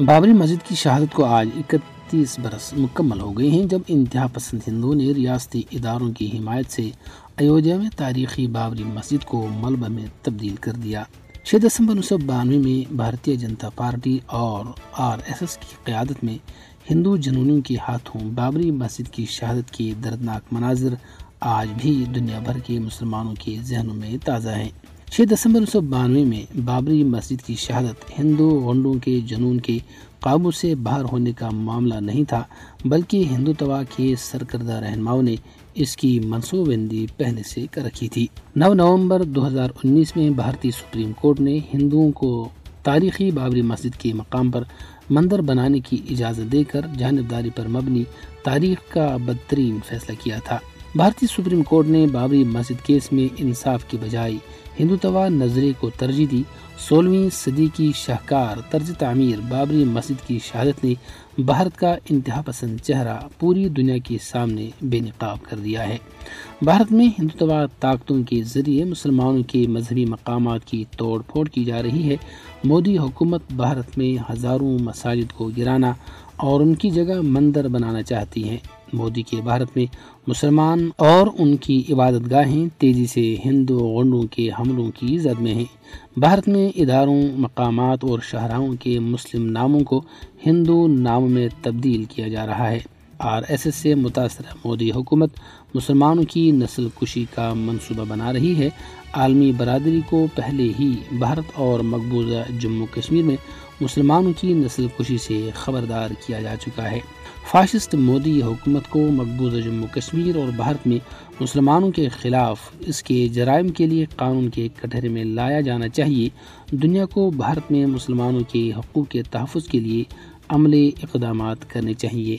بابری مسجد کی شہادت کو آج اکتیس برس مکمل ہو گئے ہیں جب انتہا پسند ہندوؤں نے ریاستی اداروں کی حمایت سے ایودھیا میں تاریخی بابری مسجد کو ملبہ میں تبدیل کر دیا۔ چھ دسمبر انیس سو بانوے میں بھارتیہ جنتا پارٹی اور آر ایس ایس کی قیادت میں ہندو جنونیوں کے ہاتھوں بابری مسجد کی شہادت کے دردناک مناظر آج بھی دنیا بھر کے مسلمانوں کے ذہنوں میں تازہ ہیں۔ چھ دسمبر انیس سو بانوے میں بابری مسجد کی شہادت ہندو ونڈوں کے جنون کے قابو سے باہر ہونے کا معاملہ نہیں تھا، بلکہ ہندو توا کے سرکردہ رہنماؤں نے اس کی منصوبہ بندی پہلے سے کر رکھی تھی۔ نو نومبر دو ہزار انیس میں بھارتی سپریم کورٹ نے ہندوؤں کو تاریخی بابری مسجد کے مقام پر مندر بنانے کی اجازت دے کر جانبداری پر مبنی تاریخ کا بدترین فیصلہ کیا تھا۔ بھارتی سپریم کورٹ نے بابری مسجد کیس میں انصاف کی بجائے ہندو توا نظریے کو ترجیح دی۔ سولہویں صدی کی شاہکار طرز تعمیر بابری مسجد کی شہادت نے بھارت کا انتہا پسند چہرہ پوری دنیا کے سامنے بے نقاب کر دیا ہے۔ بھارت میں ہندو توا طاقتوں کے ذریعے مسلمانوں کے مذہبی مقامات کی توڑ پھوڑ کی جا رہی ہے۔ مودی حکومت بھارت میں ہزاروں مساجد کو گرانا اور ان کی جگہ مندر بنانا چاہتی ہیں۔ مودی کے بھارت میں مسلمان اور ان کی عبادت گاہیں تیزی سے ہندو غنڈوں کے حملوں کی زد میں ہیں۔ بھارت میں اداروں، مقامات اور شہراؤں کے مسلم ناموں کو ہندو نام میں تبدیل کیا جا رہا ہے۔ آر ایس ایس سے متاثرہ مودی حکومت مسلمانوں کی نسل کشی کا منصوبہ بنا رہی ہے۔ عالمی برادری کو پہلے ہی بھارت اور مقبوضہ جموں کشمیر میں مسلمانوں کی نسل کشی سے خبردار کیا جا چکا ہے۔ فاشسٹ مودی حکومت کو مقبوضہ جموں کشمیر اور بھارت میں مسلمانوں کے خلاف اس کے جرائم کے لیے قانون کے کٹہرے میں لایا جانا چاہیے۔ دنیا کو بھارت میں مسلمانوں کے حقوق کے تحفظ کے لیے عملی اقدامات کرنے چاہیے۔